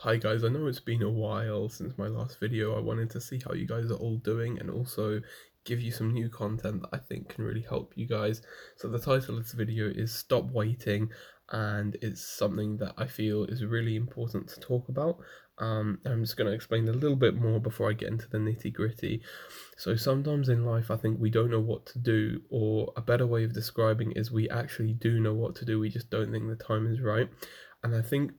Hi guys, I know it's been a while since my last video. I wanted to see how you guys are all doing and also give you some new content that I think can really help you guys. So the title of this video is Stop Waiting and it's something that I feel is really important to talk about. Um, I'm just going to explain a little bit more before I get into the nitty gritty. So sometimes in life I think we don't know what to do or a better way of describing is we actually do know what to do, we just don't think the time is right. And I think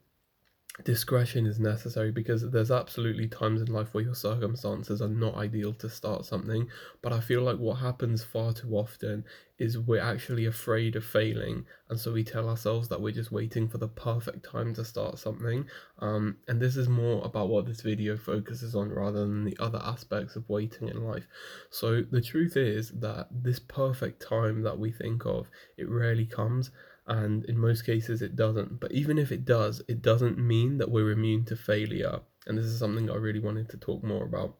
discretion is necessary because there's absolutely times in life where your circumstances are not ideal to start something but i feel like what happens far too often is we're actually afraid of failing and so we tell ourselves that we're just waiting for the perfect time to start something. Um, and this is more about what this video focuses on rather than the other aspects of waiting in life. So the truth is that this perfect time that we think of it rarely comes and in most cases it doesn't. But even if it does, it doesn't mean that we're immune to failure. And this is something I really wanted to talk more about.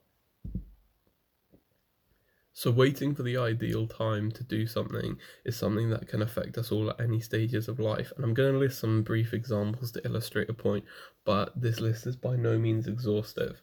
So, waiting for the ideal time to do something is something that can affect us all at any stages of life. And I'm going to list some brief examples to illustrate a point, but this list is by no means exhaustive.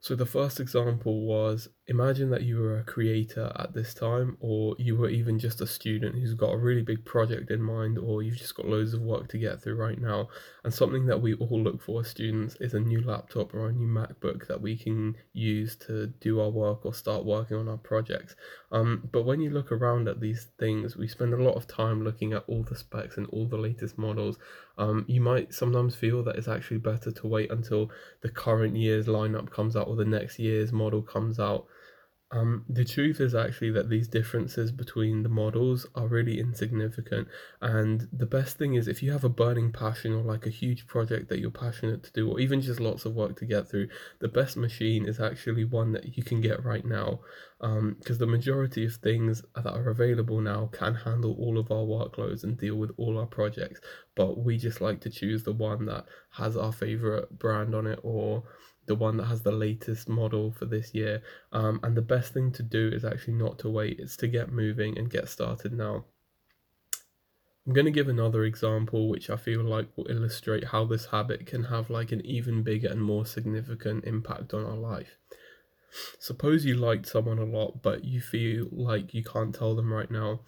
So the first example was imagine that you were a creator at this time, or you were even just a student who's got a really big project in mind, or you've just got loads of work to get through right now. And something that we all look for as students is a new laptop or a new MacBook that we can use to do our work or start working on our projects. Um, but when you look around at these things, we spend a lot of time looking at all the specs and all the latest models. Um, you might sometimes feel that it's actually better to wait until the current year's lineup comes out or the next year's model comes out um, the truth is actually that these differences between the models are really insignificant. And the best thing is if you have a burning passion or like a huge project that you're passionate to do, or even just lots of work to get through, the best machine is actually one that you can get right now. Because um, the majority of things that are available now can handle all of our workloads and deal with all our projects. But we just like to choose the one that has our favorite brand on it or the one that has the latest model for this year. Um, and the best thing to do is actually not to wait, it's to get moving and get started now. I'm going to give another example which I feel like will illustrate how this habit can have like an even bigger and more significant impact on our life. Suppose you liked someone a lot, but you feel like you can't tell them right now.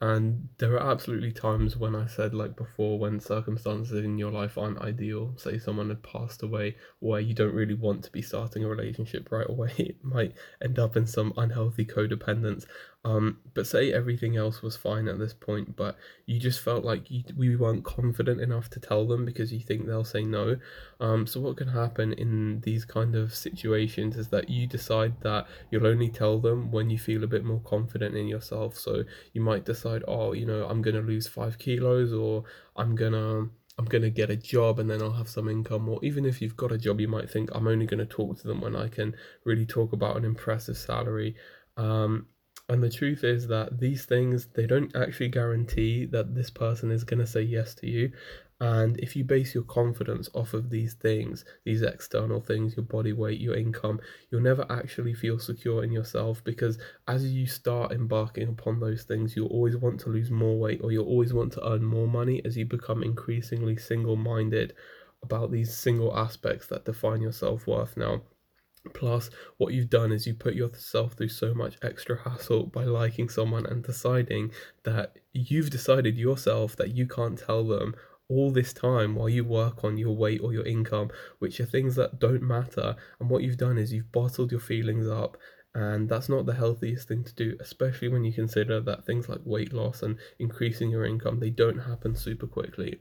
And there are absolutely times when I said, like before, when circumstances in your life aren't ideal, say someone had passed away, where you don't really want to be starting a relationship right away, it might end up in some unhealthy codependence. Um, but say everything else was fine at this point, but you just felt like you, we weren't confident enough to tell them because you think they'll say no. Um, so what can happen in these kind of situations is that you decide that you'll only tell them when you feel a bit more confident in yourself. So you might decide, oh, you know, I'm gonna lose five kilos, or I'm gonna I'm going to get a job and then I'll have some income. Or even if you've got a job, you might think, I'm only going to talk to them when I can really talk about an impressive salary. Um, and the truth is that these things, they don't actually guarantee that this person is going to say yes to you. And if you base your confidence off of these things, these external things, your body weight, your income, you'll never actually feel secure in yourself because as you start embarking upon those things, you'll always want to lose more weight or you'll always want to earn more money as you become increasingly single minded about these single aspects that define your self worth now. Plus, what you've done is you put yourself through so much extra hassle by liking someone and deciding that you've decided yourself that you can't tell them all this time while you work on your weight or your income, which are things that don't matter. And what you've done is you've bottled your feelings up. And that's not the healthiest thing to do, especially when you consider that things like weight loss and increasing your income, they don't happen super quickly.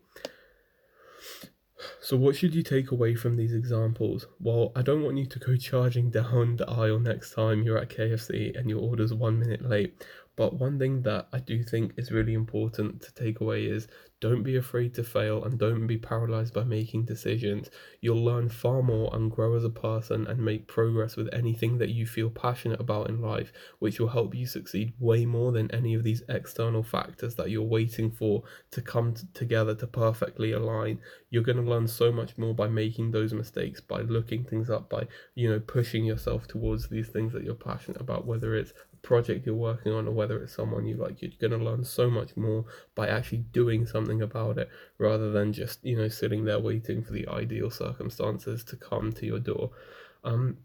So, what should you take away from these examples? Well, I don't want you to go charging down the aisle next time you're at KFC and your order's one minute late. But one thing that I do think is really important to take away is don't be afraid to fail and don't be paralyzed by making decisions. You'll learn far more and grow as a person and make progress with anything that you feel passionate about in life, which will help you succeed way more than any of these external factors that you're waiting for to come t- together to perfectly align. You're going to learn so much more by making those mistakes, by looking things up, by, you know, pushing yourself towards these things that you're passionate about, whether it's project you're working on or whether it's someone you like you're going to learn so much more by actually doing something about it rather than just you know sitting there waiting for the ideal circumstances to come to your door. Um,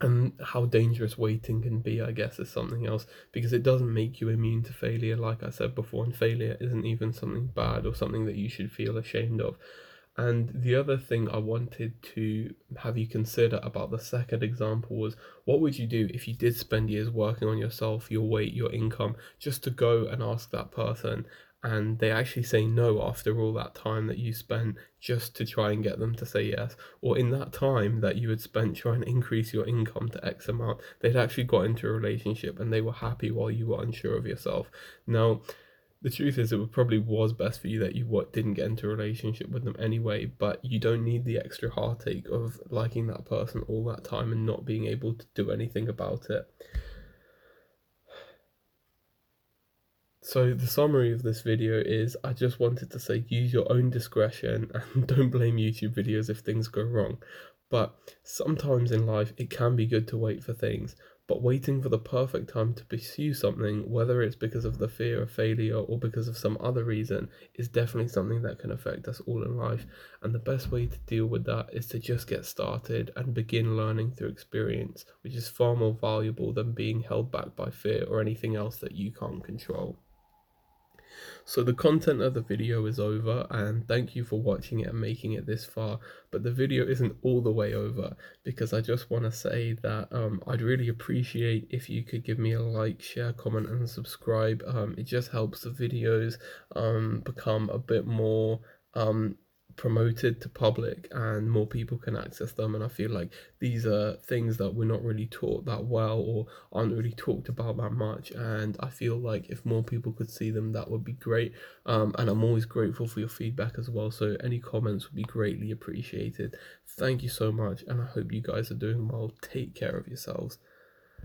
and how dangerous waiting can be i guess is something else because it doesn't make you immune to failure like i said before and failure isn't even something bad or something that you should feel ashamed of and the other thing I wanted to have you consider about the second example was what would you do if you did spend years working on yourself, your weight, your income, just to go and ask that person? And they actually say no after all that time that you spent just to try and get them to say yes. Or in that time that you had spent trying to increase your income to x amount they'd actually got into a relationship and they were happy while you were unsure of yourself. Now the truth is it probably was best for you that you what didn't get into a relationship with them anyway but you don't need the extra heartache of liking that person all that time and not being able to do anything about it So the summary of this video is I just wanted to say use your own discretion and don't blame YouTube videos if things go wrong. But sometimes in life it can be good to wait for things, but waiting for the perfect time to pursue something, whether it's because of the fear of failure or because of some other reason, is definitely something that can affect us all in life. And the best way to deal with that is to just get started and begin learning through experience, which is far more valuable than being held back by fear or anything else that you can't control. So the content of the video is over and thank you for watching it and making it this far. But the video isn't all the way over because I just want to say that um, I'd really appreciate if you could give me a like, share, comment and subscribe. Um, it just helps the videos um, become a bit more um, promoted to public and more people can access them. And i feel like these are things that we're not really taught that well or aren't really talked about that much. And i feel like if more people could see them that would be great. Um, and i'm always grateful for your feedback as well. So any comments would be greatly appreciated. Thank you so much. And i hope you guys are doing well. Take care of yourselves